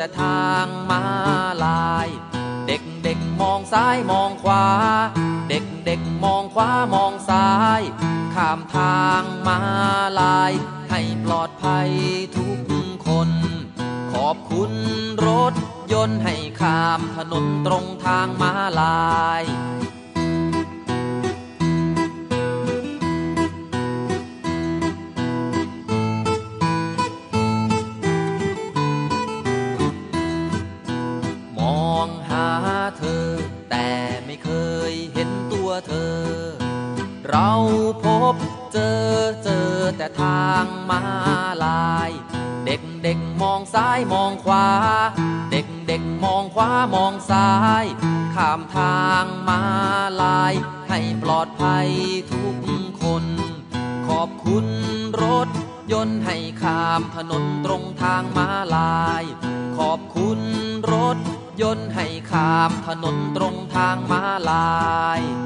แต่ทางมาลาย เด็กเด็กมองซ้ายมองขวา เด็กเด็กมองขวามองซ้าย ข้ามทางมาลาย ให้ปลอดภัยทุกคน ขอบคุณรถยนต์ให้ข้ามถนนตรงทางมาลาย แต่ไม่เคยเห็นตัวเธอ เราพบเจอเจอแต่ทางมาลาย เด็กเด็กมองซ้ายมองขวา เด็กเด็กมองขวามองซ้าย ข้ามทางมาลาย ให้ปลอดภัยทุกคน ขอบคุณรถยนต์ให้ข้ามถนนตรงทางมาลาย ขอบคุณรถยนต์ให้ข้ามถนนตรง ทางม้าลาย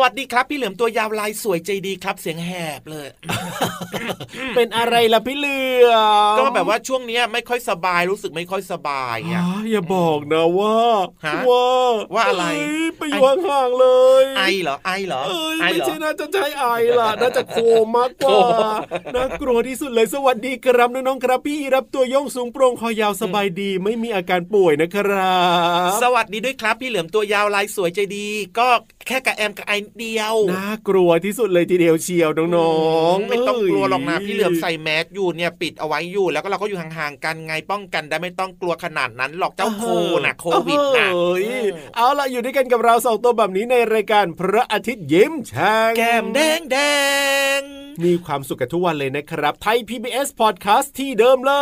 วัสดีครับ พี่เหลือมตัวยาวลายสวยใจดีครับ เสียงแหบเลย เป็นอะไรล่ะพี่เหลือมก็แบบว่าช่วงเนี้ยไม่ค่อยสบายรู้สึกไม่ค่อยสบายอ๋อะออย่าบอกนะว่าฮะว่าว่าอะไรเยไปอยู่ห่างๆเลย ไอเหรอไอเหรอเอ้ยไอไม่เหรอใช่น่าจะใช่ไอล่ะน่าจะโคมากกว่าโคน่ากลัวที่สุดเลยสวัสดีครับน้องๆครับพี่รับตัวโยงสูงโปร่งคอยาวสบายดี ไม่มีอาการป่วยนะครับ สวัสดีด้วยครับ พี่เหลือมตัวยาวลายสวยใจดี ก็แค่กระแอมกับไอเดียวน่ากลัวที่สุดเลยทีเดียวเชียวน้องๆไม่ต้องกลัวหรอกนะยพี่เหลือมใส่แมสอยู่เนี่ยปิดเอาไว้อยู่ แล้วก็เราก็อยู่ห่างๆกันไงป้องกันได้ไม่ต้องกลัวขนาดนั้นหรอกเจ้าโคนะโควิดนะเอ้ยเอาล่ะอยู่ด้วยกันกับเราสองตัวแบบนี้ในรายการพระอาทิตย์ยิ้มแฉ่งแก้มแดงแดงมีความสุขกันทุกวันเลยนะครับไทย PBS Podcast ที่เดิมเล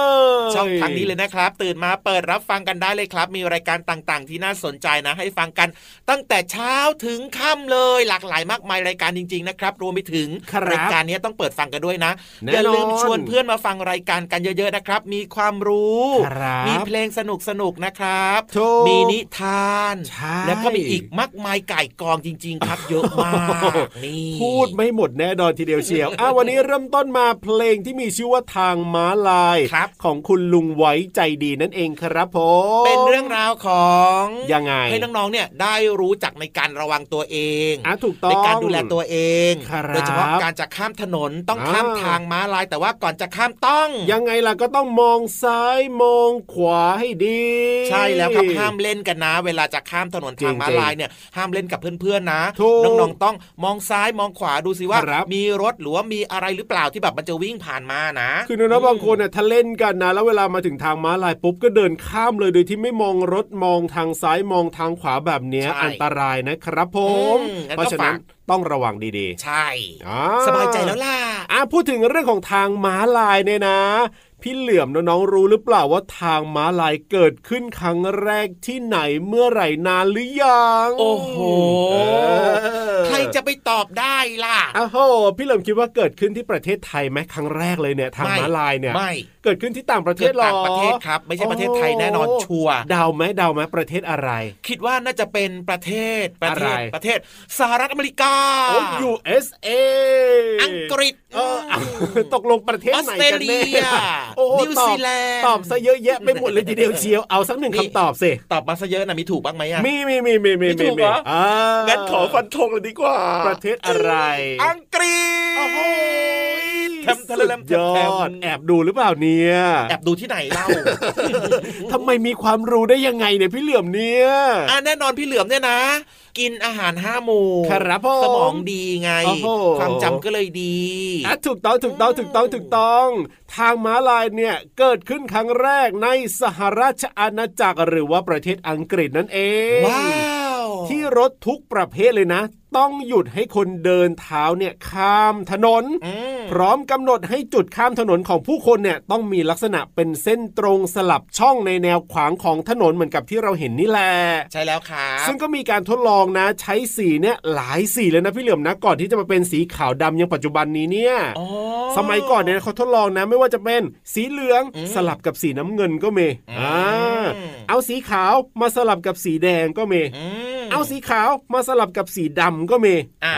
ยช่องทางนี้เลยนะครับ ตื่นมาเปิดรับฟังกันได้เลยครับ มีรายการต่างๆ ที่น่าสนใจนะ ให้ฟังกันตั้งแต่เช้าถึงค่ำเลยหลากหลายมากมายรายการจริงๆนะครับรวมไปถึงครับรายการนี้ต้องเปิดฟังกันด้วยนะแน่อย่าลืมนอนชวนเพื่อนมาฟังรายการกันเยอะๆนะครับ มีความรู้ครับมีเพลงสนุกๆนะครับถูกมีนิทานใช่แล้วก็มีอีกมากมายไก่กองจริง ๆ ครับ เยอะมากนี่พูดไม่หมดแน่นอนทีเดียวเชียวอะวันนี้เริ่มต้นมาเพลงที่มีชื่อว่าทางม้าลายครับของคุณลุงไว้ใจดีนั่นเองครับผมเป็นเรื่องราวของยังไงให้น้องๆเนี่ยได้รู้จักในการระวังตัวเองอะถูกต้องในการดูแลตัวเองครับโดยเฉพาะการจะข้ามถนนต้องอ่าข้ามทางม้าลายแต่ว่าก่อนจะข้ามต้อง ยังไงล่ะก็ต้องมองซ้ายมองขวาให้ดี ใช่แล้วครับห้ามเล่นกันนะ เวลาจะข้ามถนนทางม้าจริงๆลายเนี่ยห้ามเล่นกับเพื่อนๆนะถูกน้องๆต้องมองซ้ายมองขวาดูสิว่าครับมีรถหรือว่ามีอะไรหรือเปล่าที่แบบมันจะวิ่งผ่านมานะ คือน้องๆบางคนเนี่ยถ้าเล่นกันนะ แล้วเวลามาถึงทางม้าลายปุ๊บก็เดินข้ามเลยโดยที่ไม่มองรถมองทางซ้ายมองทางขวาแบบเนี้ยใช่อันตรายนะครับผมอืมงั้นก็เพราะฉะนั้นฝากต้องระวังดีใช่ๆอ่าสบายใจแล้วล่ะอะพูดถึงเรื่องของทางม้าลายเนี่ยนะ พี่เหลื่อมน้องๆรู้หรือเปล่าว่าทางม้าลายเกิดขึ้นครั้งแรกที่ไหนเมื่อไหร่นานหรือยัง โอ้โหเออใครจะไปตอบได้ล่ะอ้าวโหพี่เหลิมคิดว่าเกิดขึ้นที่ประเทศไทยไหมครั้งแรกเลยเนี่ยทางไม่ม้าลายเนี่ยไม่เกิดขึ้นที่ต่างประเทเกิศดหรอต่างประเทศครับ ไม่ใช่ประเทศไทยแน่นอนโชัวร์เดาไหมเดาไหมประเทศอะไร คิดว่าน่าจะเป็นประเทศประเทศอะไรประเทศสหรัฐอเมริกาโอ้ USA อังกฤษ เออเอาตกลงประเทศออสไหนเตรกันเลีแน่ยโอ้โหนิวตอซีบแลนด์ตอบซะเยอะแยะไปหมดเลยทีเดียวเชียวเอาสักหนึ่งนี่คำตอบสิตอบมาซะเยอะนะมีถูกบ้างไหมอะมีมีมีมีมีมีถูกเหรออ่างั้นขอฟันธงเลยดีกว่า ประเทศอะไร อังกฤษโอ้โหแถมทะเลสุมดยอแถดมแอบดูหรือเปล่าเนี่ยแอบดูที่ไหนเล่าทำไมมีความรู้ได้ยังไงเนี่ยพี่เหลือมเนี่ยอะแน่นอนพี่เหลือมเนี่ยนะ กินอาหารห้าหมู่ครับผมสมองดีไงโอ้โหความจำก็เลยดีอะถูกต้องถูกต้องถูกต้องถูกต้อง ทางม้าลายเนี่ยเกิดขึ้นครั้งแรกในสหราชอาณาจักรหรือว่าประเทศอังกฤษนั่นเองว้าว ที่รถทุกประเภทเลยนะ ต้องหยุดให้คนเดินเท้าเนี่ยข้ามถนนอืมพร้อมกำหนดให้จุดข้ามถนนของผู้คนเนี่ยต้องมีลักษณะเป็นเส้นตรงสลับช่องในแนวขวางของถนนเหมือนกับที่เราเห็นนี่แหละใช่แล้วครับซึ่งก็มีการทดลองนะ ใช้สีเนี่ยหลายสีเลยนะพี่เหลือมนะก่อนที่จะมาเป็นสีขาวดำอยังปัจจุบันนี้เนี่ยอ๋อสมัยก่อนเนี่ยเขาทดลองนะไม่ว่าจะเป็นสีเหลืองอืมสลับกับสีน้ำเงินก็มีอืมอ่าเอาสีขาวมาสลับกับสีแดงก็มีอืม เอาสีขาวมาสลับกับสีดำก็มีอ่า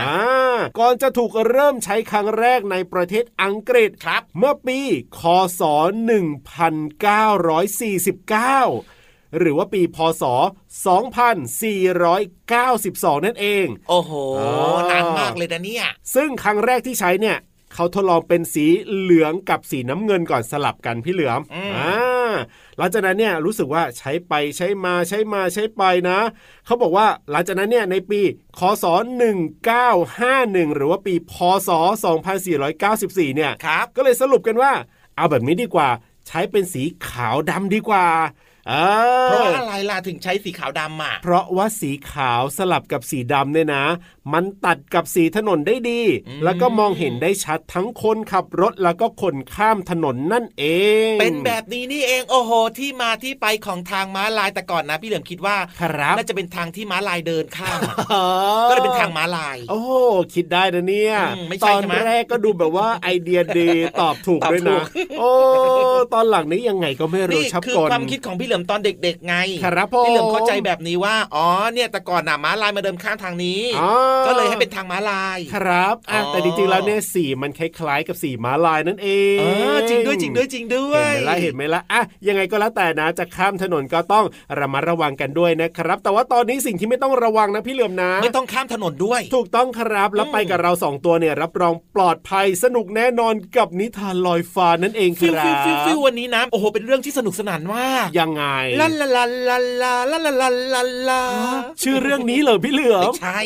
ก่อนจะถูกเริ่มใช้ครั้งแรกในประเทศอังกฤษครับ เมื่อปี คศ 1949หรือว่าปีพศ 2492 นั่นเอง โอ้โหอ๋อนานมากเลยนะเนี่ย ซึ่งครั้งแรกที่ใช้เนี่ย เขาทดลองเป็นสีเหลืองกับสีน้ำเงินก่อนสลับกันพี่เหลือมอืมอ่า หลังจากนั้นเนี่ยรู้สึกว่าใช้ไปใช้มาใช้มาใช้ไปนะเขาบอกว่าหลังจากนั้นเนี่ยในปีคศ1951 หรือว่าปีพศ 2494 เนี่ยครับก็เลยสรุปกันว่า เอาแบบนี้ดีกว่า ใช้เป็นสีขาวดำดีกว่าอ่า เพราะอะไรล่ะถึงใช้สีขาวดำอะ เพราะว่าสีขาวสลับกับสีดำเนี่ยนะ มันตัดกับสีถนนได้ดีอืมแล้วก็มองเห็นได้ชัดทั้งคนขับรถแล้วก็คนข้ามถนนนั่นเอง เป็นแบบนี้นี่เองโอ้โห ที่มาที่ไปของทางม้าลายแต่ก่อนนะ พี่เหลือมคิดว่าครับน่าจะเป็นทางที่ม้าลายเดินข้ามอะอ๋อก็เลยเป็นทางม้าลาย โอ้คิดได้นะเนี่ยอืมไม่ใช่ตอนใช่ไหมแรกก็ดูแบบว่าไอเดียดีตอบถูกตอบด้วยถูนะกโอ้ตอนหลังนี้ยังไงก็ไม่รู้นี่ชับคือกลความคิดของพี่เหลือมตอนเด็กๆไงครับผมพี่เหลือมเข้าใจแบบนี้ว่าอ๋อเนี่ยแต่ก่อนน่ะม้าลายมาเดินข้ามทางนี้อ๋อก็เลยให้เป็นทางม้าลายครับอะอ๋อแต่จริงๆแล้วเนี่ยสีมันคล้ายๆกับสีม้าลายนั่นเองเออจริงด้วยจริงด้วยจริงด้วยเห็นไหมล่ะเห็นไหมล่ะอะยังไงก็แล้วแต่นะจะข้ามถนนก็ต้องระมัดระวังกันด้วยนะครับ แต่ว่าตอนนี้สิ่งที่ไม่ต้องระวังนะพี่เหลือมนะ ไม่ต้องข้ามถนนด้วย ถูกต้องครับแล้วอืมไปกับเราสองตัวเนี่ยรับรองปลอดภัยสนุกแน่นอนกับนิทานลอยฟ้านั่นเองคฟิวรัฟิวบฟิวฟิววันนี้นะโอ้โหเป็นเรื่องที่สนุกสนานมากยังไงลาลาลาลาลาลาลาลาลาลาชื่อเรื่องนี้เหรอพี่เหลือไม่ใช่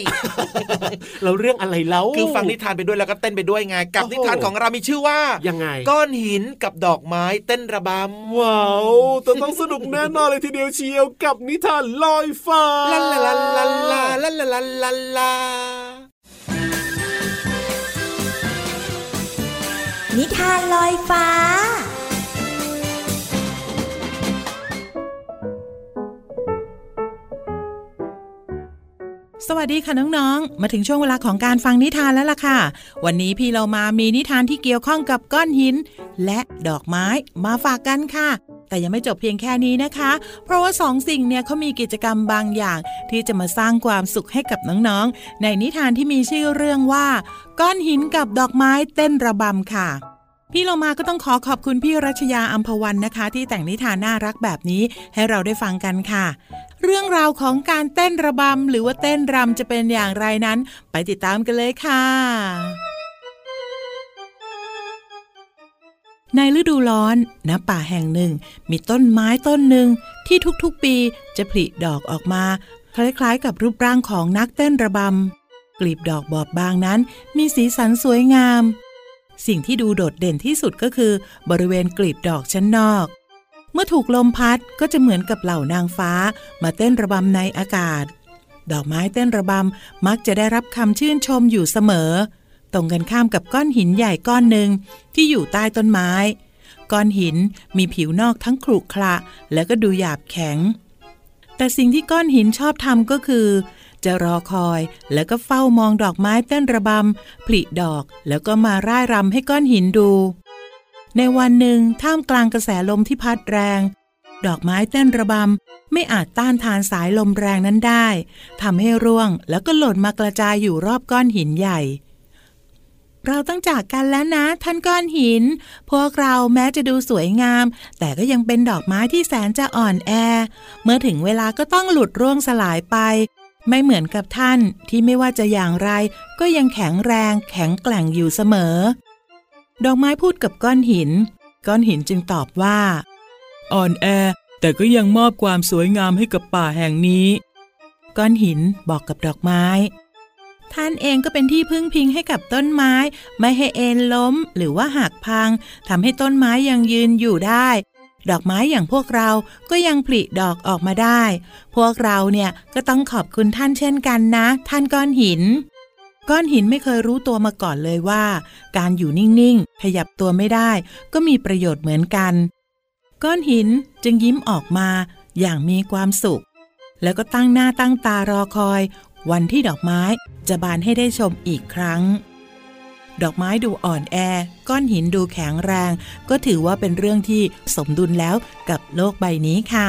เราเรื่องอะไรเล่าคือฟังนิทานไปด้วยแล้วก็เต้นไปด้วยไงกับนิทานของเรามีชื่อว่ายังไง ก้อนหินกับดอกไม้เต้นระบำว้าวจะต้องสนุกแน่นอนเลยทีเดียวเชียวกับนิทานลอยฟ้าลาลาลาลาลาลาลาลาลาลานิทานลอยฟ้า สวัสดีค่ะน้องๆ มาถึงช่วงเวลาของการฟังนิทานแล้วล่ะค่ะ วันนี้พี่เรามามีนิทานที่เกี่ยวข้องกับก้อนหิน และดอกไม้มาฝากกันค่ะ แต่ยังไม่จบเพียงแค่นี้นะคะ เพราะว่าสองสิ่งเนี่ยเขามีกิจกรรมบางอย่าง ที่จะมาสร้างความสุขให้กับน้องๆ ในนิทานที่มีชื่อเรื่องว่า ก้อนหินกับดอกไม้เต้นระบำค่ะพี่เรามาก็ต้องขอขอบคุณพี่รัชยาอัมพวันนะคะ ที่แต่งนิทานน่ารักแบบนี้ให้เราได้ฟังกันค่ะ เรื่องราวของการเต้นระบำหรือว่าเต้นรำจะเป็นอย่างไรนั้น ไปติดตามกันเลยค่ะในฤดูร้อนณป่าแห่งหนึ่ง มีต้นไม้ต้นหนึ่งที่ทุกๆปีจะผลิดอกออกมา คล้ายๆ กับรูปร่างของนักเต้นระบำกลีบดอกบอบบางนั้น มีสีสันสวยงาม สิ่งที่ดูโดดเด่นที่สุดก็คือ บริเวณกลีบดอกชั้นนอก มื่อถูกลมพัดก็จะเหมือนกับเหล่านางฟ้า มาเต้นระบำในอากาศ ดอกไม้เต้นระบำมักจะได้รับคำชื่นชมอยู่เสมอ ตรงกันข้ามกับก้อนหินใหญ่ก้อนหนึ่งที่อยู่ใต้ต้นไม้ ก้อนหินมีผิวนอกทั้งขรุขระ แล้วก็ดูหยาบแข็ง แต่สิ่งที่ก้อนหินชอบทำก็คือ จะรอคอยแล้วก็เฝ้ามองดอกไม้เต้นระบำผลิดอกแล้วก็มาร่ายรำให้ก้อนหินดู ในวันหนึ่งท่ามกลางกระแสลมที่พัดแรง ดอกไม้เต้นระบำ ไม่อาจต้านทานสายลมแรงนั้นได้ทำให้ร่วงแล้วก็หล่นมากระจายอยู่รอบก้อนหินใหญ่ เราต้องจากกันแล้วนะ ท่านก้อนหิน พวกเราแม้จะดูสวยงาม แต่ก็ยังเป็นดอกไม้ที่แสนจะอ่อนแอ เมื่อถึงเวลาก็ต้องหลุดร่วงสลายไป ไม่เหมือนกับท่านที่ไม่ว่าจะอย่างไร ก็ยังแข็งแรง แข็งแกร่งอยู่เสมอ ดอกไม้พูดกับก้อนหิน ก้อนหินจึงตอบว่า อ่อนแอ แต่ก็ยังมอบความสวยงามให้กับป่าแห่งนี้ ก้อนหินบอกกับดอกไม้ ท่านเองก็เป็นที่พึ่งพิงให้กับต้นไม้ ไม่ให้เอ็นล้มหรือว่าหักพังทำให้ต้นไม้ยังยืนอยู่ได้ ดอกไม้อย่างพวกเราก็ยังผลิดอกออกมาได้ พวกเราเนี่ยก็ต้องขอบคุณท่านเช่นกันนะ ท่านก้อนหิน ก้อนหินไม่เคยรู้ตัวมาก่อนเลยว่า การอยู่นิ่งๆ ขยับตัวไม่ได้ ก็มีประโยชน์เหมือนกัน ก้อนหินจึงยิ้มออกมาอย่างมีความสุข แล้วก็ตั้งหน้าตั้งตารอคอย วันที่ดอกไม้จะบานให้ได้ชมอีกครั้ง ดอกไม้ดูอ่อนแอ ก้อนหินดูแข็งแรง ก็ถือว่าเป็นเรื่องที่สมดุลแล้วกับโลกใบนี้ค่ะ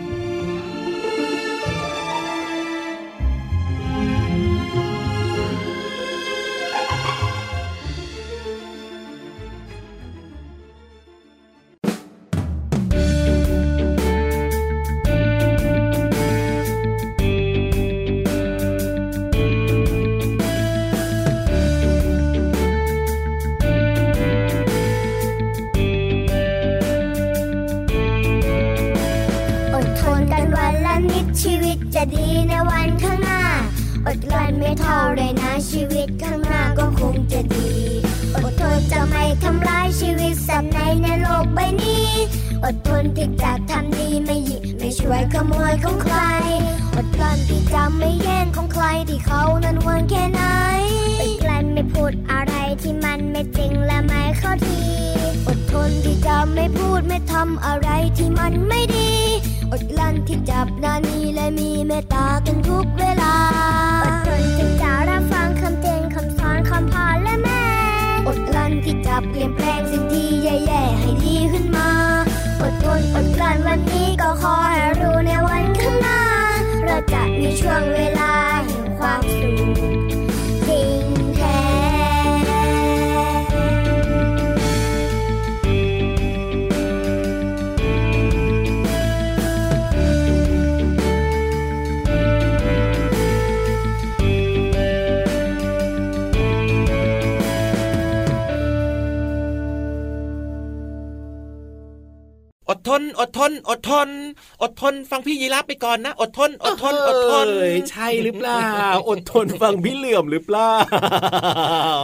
ดทนที่จะทำดีไม่หยิบไม่ช่วยขโมยของใคร อดกลั้นที่จะไม่แย่งของใครที่เขานั้นหวงแค่ไหนอดกลั้นไม่พูดอะไรที่มันไม่จริงและไม่เข้าที อดทนที่จะไม่พูดไม่ทำอะไรที่มันไม่ดี อดกลั้นที่จับนานีและมีเมตตากันทุกเวลา อดทนที่จะรับฟังคำเตือนคำสอนคำพาและแม่ อดกลั้นที่จะเปลี่ยนแปลงสิ่งที่ ดทนอดกลั้นวันนี้ก็ขอให้รู้ในวันข้างหน้า เราจะมีช่วงเวลาแห่งความสุข ทน อดทน อดทน อดทนฟังพี่ยีราฟไปก่อนนะ อดทน อดทน อดทนเอ้ยใช่หรือเปล่า อดทนฟังพี่เหลื่อมหรือเปล่า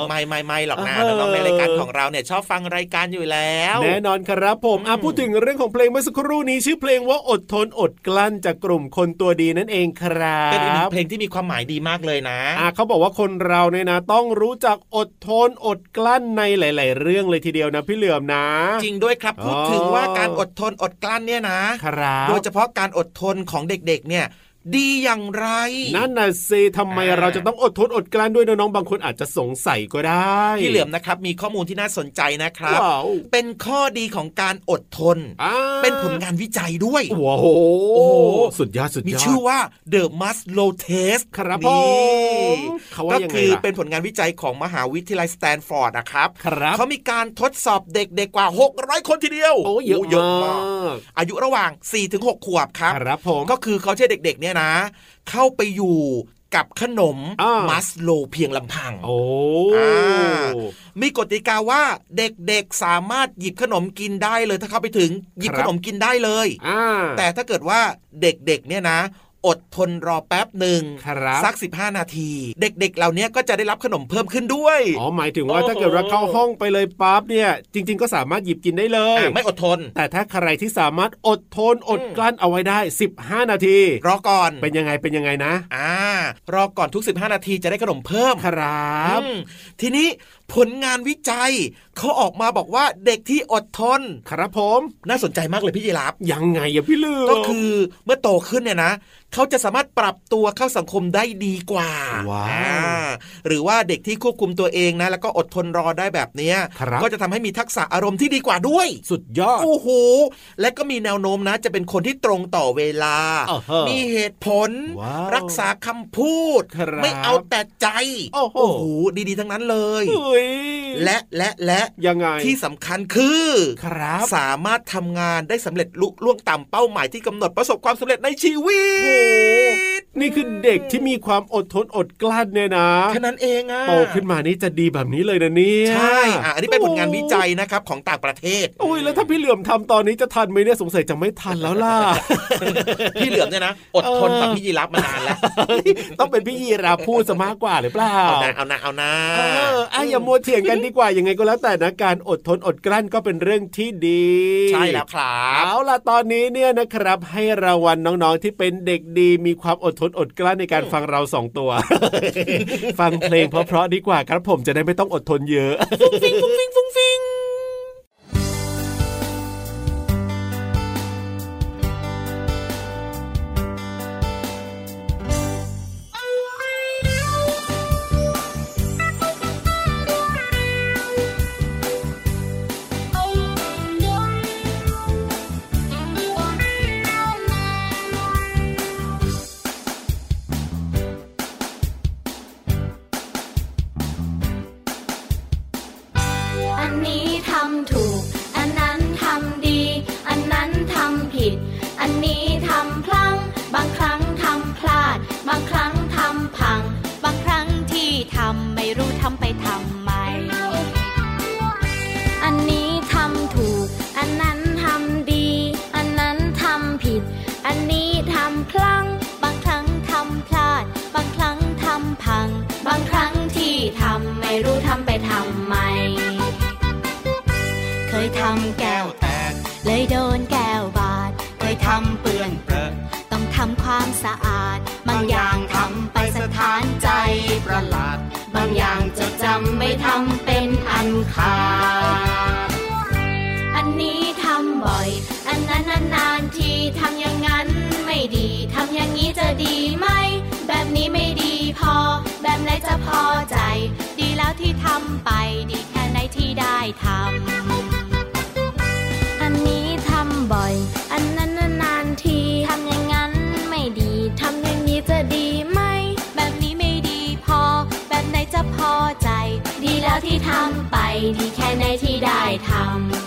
ไม่ไม่ไม่หรอกนะเออน้องๆในรายการของเราเนี่ยชอบฟังรายการอยู่แล้ว แน่นอนครับผมอะอืมพูดถึงเรื่องของเพลงเมื่อสักครู่นี้ชื่อเพลงว่าอดทนอดกลั้นจากกลุ่มคนตัวดีนั่นเองครับ เป็นอีกหนึ่งเพลงที่มีความหมายดีมากเลยนะอะเขาบอกว่าคนเราเนี่ยนะ ต้องรู้จักอดทนอดกลั้นในหลาย ๆ เรื่องเลยทีเดียวนะพี่เหลื่อมนะ จริงด้วยครับพูดถึงว่าการอดทนอดกลั้นเนี่ยนะครับโดยเฉพาะการอดทนของเด็กๆเนี่ย ดีอย่างไร นั่นน่ะสิทำไมอ่าเราจะต้องอดทนอดกลั้นด้วยน้องๆบางคนอาจจะสงสัยก็ได้พี่เหลือมนะครับมีข้อมูลที่น่าสนใจนะครับว้าวเป็นข้อดีของการอดทนอ่าเป็นผลงานวิจัยด้วยว้าวโอ้โหสุดยอดสุดยอดมีชื่อว่า The Maslow Test ครับนี่ผมเขาว่าก็ยังไงคือล่ะเป็นผลงานวิจัยของมหาวิทยาลัยสแตนฟอร์ดนะครับครับเขามีการทดสอบเด็กๆกว่า 600 คนทีเดียวโอ้เยอะเยอะมามากกอายุระหว่าง 4-6 ขวบครับครับผมก็คือเขาใช้เด็กๆเนี่ยนะ เข้าไปอยู่กับขนมอ่ามัสโลเพียงลำพัง โอ้อ่ามีกติกาว่าเด็กๆสามารถหยิบขนมกินได้เลย ถ้าเข้าไปถึงหยิบครัขบนมกินได้เลยอ่าแต่ถ้าเกิดว่าเด็กๆเนี่ยนะ อดทนรอแป๊บหนึ่งครับสัก 15 นาที เด็กๆเหล่านี้ก็จะได้รับขนมเพิ่มขึ้นด้วยอ๋อหมายถึงว่าโอ้โหถ้าเกิดว่าเข้าห้องไปเลยปั๊บเนี่ยจริง ๆ ก็สามารถหยิบกินได้เลยอะไม่อดทน แต่ถ้าใครที่สามารถอดทนอดอืมกลั้นเอาไว้ได้ 15 นาทีรอก่อนเป็นยังไงเป็นยังไงนะอ่า รอก่อนทุก 15 นาทีจะได้ขนมเพิ่มครับอืมทีนี้ผลงานวิจัยเขาออกมาบอกว่าเด็กที่อดทน ครับผม น่าสนใจมากเลยพี่ยีรับยังไงอะพี่เหลือมก็คือเมื่อโตขึ้นเนี่ยนะเขาจะสามารถปรับตัวเข้าสังคมได้ดีกว่าว้าวอ่หรือว่าเด็กที่ควบคุมตัวเองนะ แล้วก็อดทนรอได้แบบเนี้ยครับก็จะทำให้มีทักษะอารมณ์ที่ดีกว่าด้วย สุดยอดโอ้โหและก็มีแนวโน้มนะ จะเป็นคนที่ตรงต่อเวลาอ่าฮะมีเหตุผลว้าวรักษาคำพูดครับไม่เอาแต่ใจ โอ้โห ดีๆ ทั้งนั้นเลยเฮ้ยและและและยังไงที่สำคัญคือครับสามารถทำงานได้สำเร็จลุล่วงตามเป้าหมายที่กำหนดประสบความสำเร็จในชีวิตนี่คือเด็กที่มีความอดทนอดกลั้นเนี่ยนะแค่นั้นเองอะโตขึ้นมานี่จะดีแบบนี้เลยนะเนี่ยใช่อะอันนี้เป็นผลงานวิจัยนะครับของต่างประเทศโอ้ยแล้วถ้าพี่เหลื่อมทำตอนนี้จะทันไหมเนี่ยสงสัยจะไม่ทันแล้วล่ะพี่เหลือมเนี่ยนะอดทนเออกับพี่ยีรับมานานแล้วต้องเป็นพี่ยีราพูดซะมากกว่าหรือเปล่าเอานะเอานะเอานะเอออะอย่ามัวเถียงกันดีกว่ายังไงก็แล้วแต่นะการอดทนอดกลั้นก็เป็นเรื่องที่ดี ใช่แล้วครับเอาล่ะตอนนี้เนี่ยนะครับ ให้รางวัลน้องๆที่เป็นเด็กดี มีความอดทนอดกลั้นในการฟังเราสองตัว ฟังเพลงเพราะๆดีกว่าครับผมจะได้ไม่ต้องอดทนเยอะฟิงฟุ้งฟิงฟุ้งฟิงอั จะพอใจ ดีแล้วที่ทำไป ดีแค่ไหนที่ได้ทำ อันนี้ทำบ่อย อันนั้นนานๆทีทำอย่างนั้นไม่ดีทำอย่างนี้จะดีไหม แบบนี้ไม่ดีพอ แบบไหนจะพอใจ ดีแล้วที่ทำไป ดีแค่ไหนที่ได้ทำ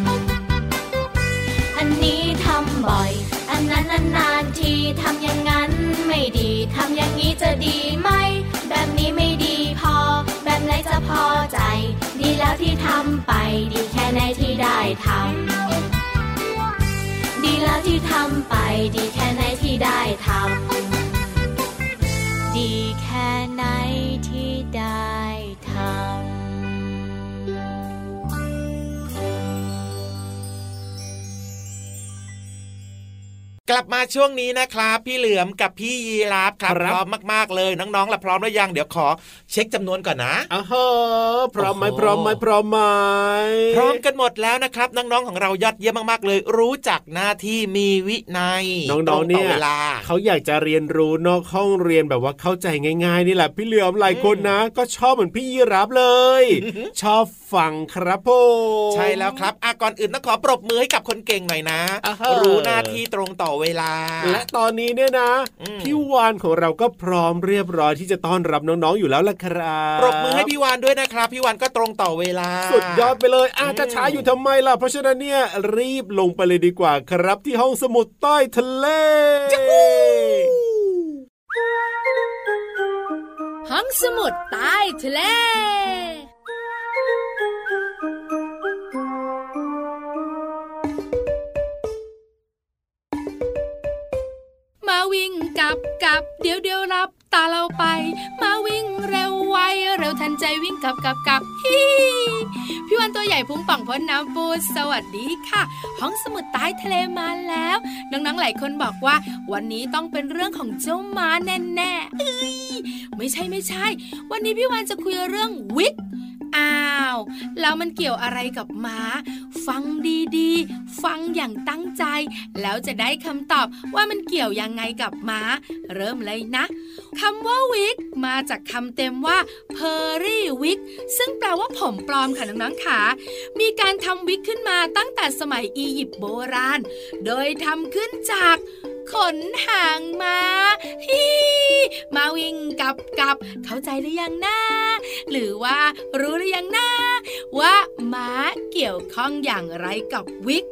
ทำบ่อย อันนั้นนานๆทีทำอย่างนั้นไม่ดีทำอย่างนี้จะดีไหม แบบนี้ไม่ดีพอ แบบไหนจะพอใจ ดีแล้วที่ทำไป ดีแค่ไหนที่ได้ทำดีแล้วที่ทำไป ดีแค่ไหนที่ได้ทำดีแค่ไหน กลับมาช่วงนี้นะครับ พี่เหลือมกับพี่ยีรับครับครับพร้อมมากๆเลยน้องๆละพร้อมหรือยังเดี๋ยวขอเช็คจำนวนก่อนนะอ้าวพร้อมไหมโอ้โหพร้อมไหมพร้อมไหมพร้อมกันหมดแล้วนะครับ น้องๆของเรายอดเยี่ยมมากๆเลย รู้จักหน้าที่มีวินัยน้ตรองงๆต่เนี่ยเวลาเขาอยากจะเรียนรู้นอกห้องเรียนแบบว่าเข้าใจง่าย ๆ นี่แหละพี่เหลือมหลายคนนะ ก็ชอบเหมือนพี่ยีรับเลย ชอบ ฟังครับผมใช่แล้วครับอะก่อนอื่นต้องขอปรบมือให้กับคนเก่งหน่อยนะอ่าฮะรู้หน้าที่ตรงต่อเวเวลา และตอนนี้เนี่ยนะอืมพี่วานของเราก็พร้อมเรียบร้อยที่จะต้อนรับน้องๆอยู่แล้วล่ะครับปรบมือให้พี่วานด้วยนะครับ พี่วานก็ตรงต่อเวลา สุดยอดไปเลยอาอืมจะช้าอยู่ทำไมล่ะ เพราะฉะนั้นเนี่ยรีบลงไปเลยดีกว่าครับที่ห้องสมุดใต้ทะเลห้องสมุดใต้ทะเล กับกับเดี๋ยวเดี๋ยวรับตาเราไป มาวิ่งเร็วไวเร็วทันใจวิ่งกับกับกับฮีพี่วันตัวใหญ่พุงป่องพ้นน้ำปูสวัสดีค่ะ ห้องสมุดใต้ทะเลมาแล้ว น้องๆหลายคนบอกว่า วันนี้ต้องเป็นเรื่องของเจ้าม้าแน่ๆเอ้ยไม่ใช่ไม่ใช่ วันนี้พี่วานจะคุยเรื่องวิก อ้าว แล้วมันเกี่ยวอะไรกับม้า ฟังดีๆ ฟังอย่างตั้งใจ แล้วจะได้คำตอบว่ามันเกี่ยวยังไงกับม้า เริ่มเลยนะคำว่าวิกมาจากคำเต็มว่า p e r r y wig ซึ่งแปลว่าผมปลอมค่ะน้องๆค่ะมีการทำวิกขึ้นมาตั้งแต่สมัยอียิปต์โบราณ โดยทำขึ้นจากขนหางมาฮีมาวิ่งกับกับ เข้าใจหรือยังนะหรือว่ารู้หรือยังนะว่าม้าเกี่ยวข้องอย่างไรกับวิก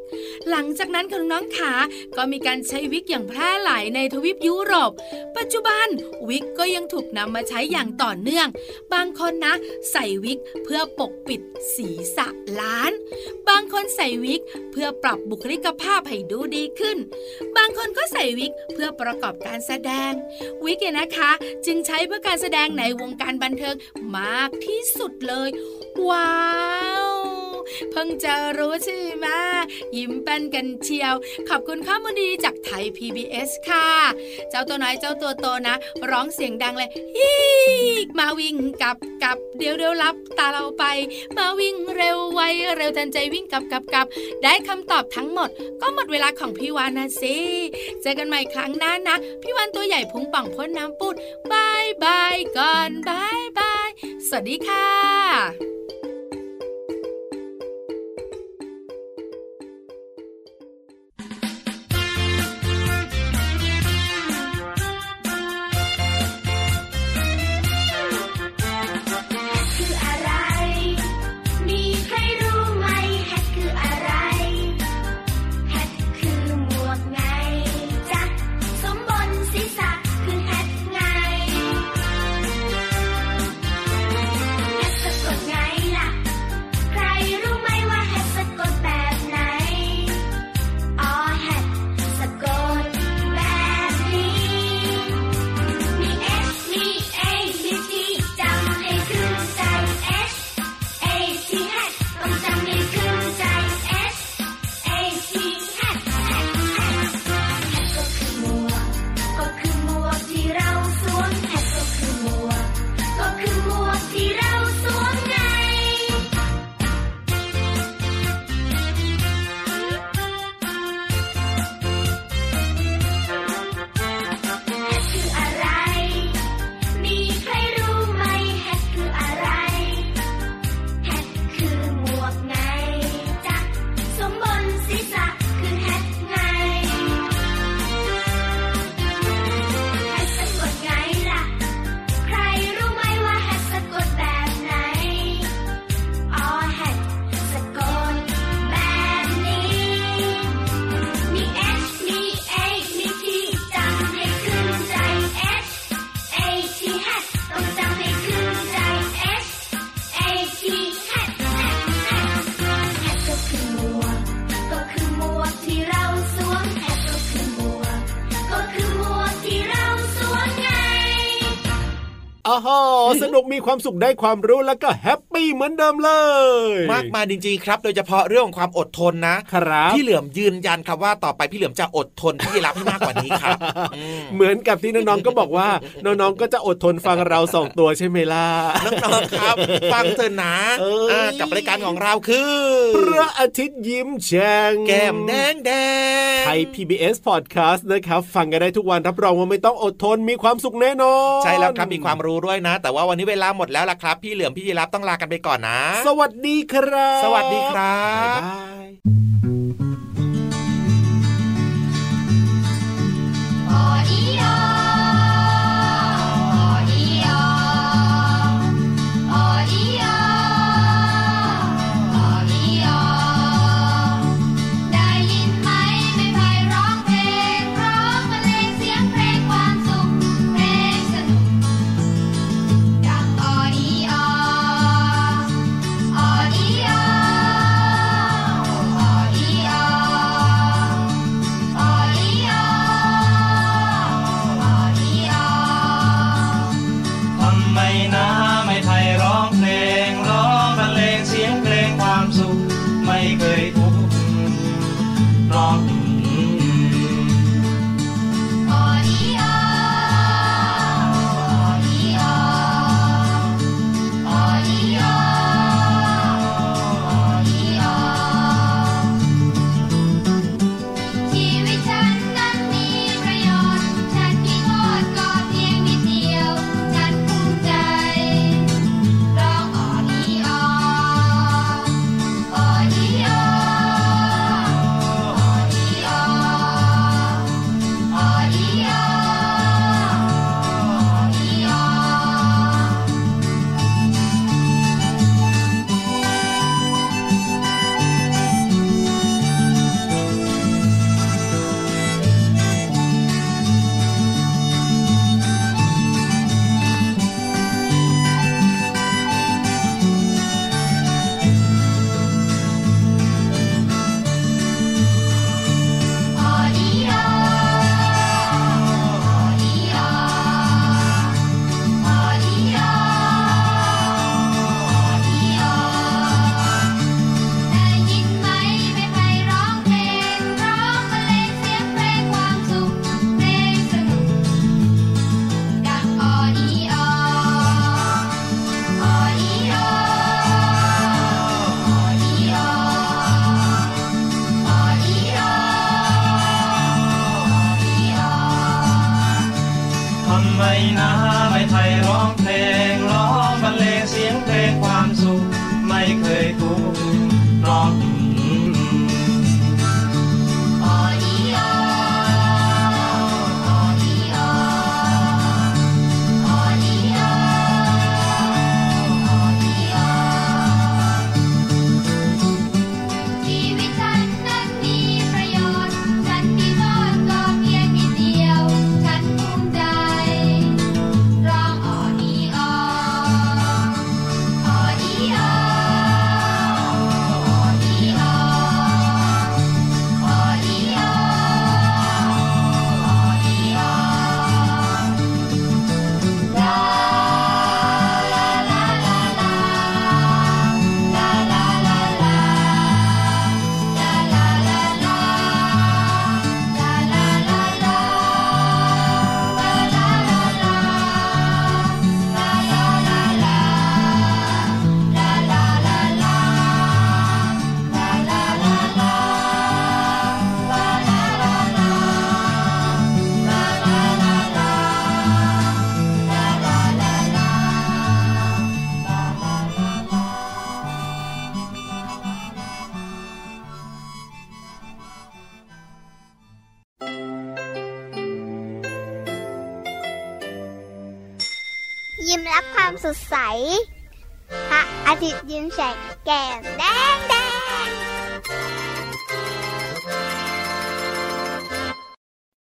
หลังจากนั้นคุณน้องขาก็มีการใช้วิกอย่างแพร่หลายในทวีปยุโรป ปัจจุบันวิกก็ยังถูกนำมาใช้อย่างต่อเนื่อง บางคนนะ ใส่วิกเพื่อปกปิดศีรษะล้าน บางคนใส่วิกเพื่อปรับบุคลิกภาพให้ดูดีขึ้น บางคนก็ใส่วิกเพื่อประกอบการแสดง วิกเนี่ยนะคะ จึงใช้เพื่อการแสดงในวงการบันเทิงมากที่สุดเลย ว้าวเพิ่งจะรู้ใช่ไหมยิ้มแป้นกันเชียว ขอบคุณข้อมูลดีจากไทย PBS ค่ะ เจ้าตัวน้อยเจ้าตัวโตนะ ร้องเสียงดังเลยฮีมาวิ่งกับกับเดี๋ยวเดี๋ยวรับตาเราไป มาวิ่งเร็วไวเร็วทันใจวิ่งกับกับกับได้คำตอบทั้งหมด ก็หมดเวลาของพี่วานนะสิเจอกันใหม่ครั้งหน้านะ พี่วานตัวใหญ่พุงป่องพ้นน้ำปุดบายบายก่อนบายบายสวัสดีค่ะ มีความสุขได้ความรู้แล้วก็แฮปปี้เหมือนเดิมเลย มากมายจริงๆครับ โดยเฉพาะเรื่องของความอดทนนะครับพี่เหลือมยืนยันครับว่าต่อไปพี่เหลือมจะอดทนพี่รับให้มากกว่านี้ครับอืมเหมือนกับที่น้องๆก็บอกว่า น้องๆก็จะอดทนฟังเราสองตัวใช่ไหมล่ะน้องๆครับ ฟังเถอะนะเอ้ยอ่ากับรายการของเราคือพระอาทิตย์ยิ้มแฉ่งแก้มแดงแดงไทย PBS Podcast นะครับฟังกันได้ทุกวันรับรองว่าไม่ต้องอดทนมีความสุขแน่นอนใช่แล้วครับมีความรู้ด้วยนะ แต่ว่าวันนี้เวลาหมดแล้วล่ะครับ พี่เหลือมพี่ยีรับต้องลากันไปก่อนนะ สวัสดีครับ สวัสดีครับบ๊ายบาย ไมนาไม่ไทยร้องเพลงร้องบรรเลงเสียงเพลงความสุขไม่เคยทุกข์ พระอาทิตย์ยิ้มแฉกแก้มแดง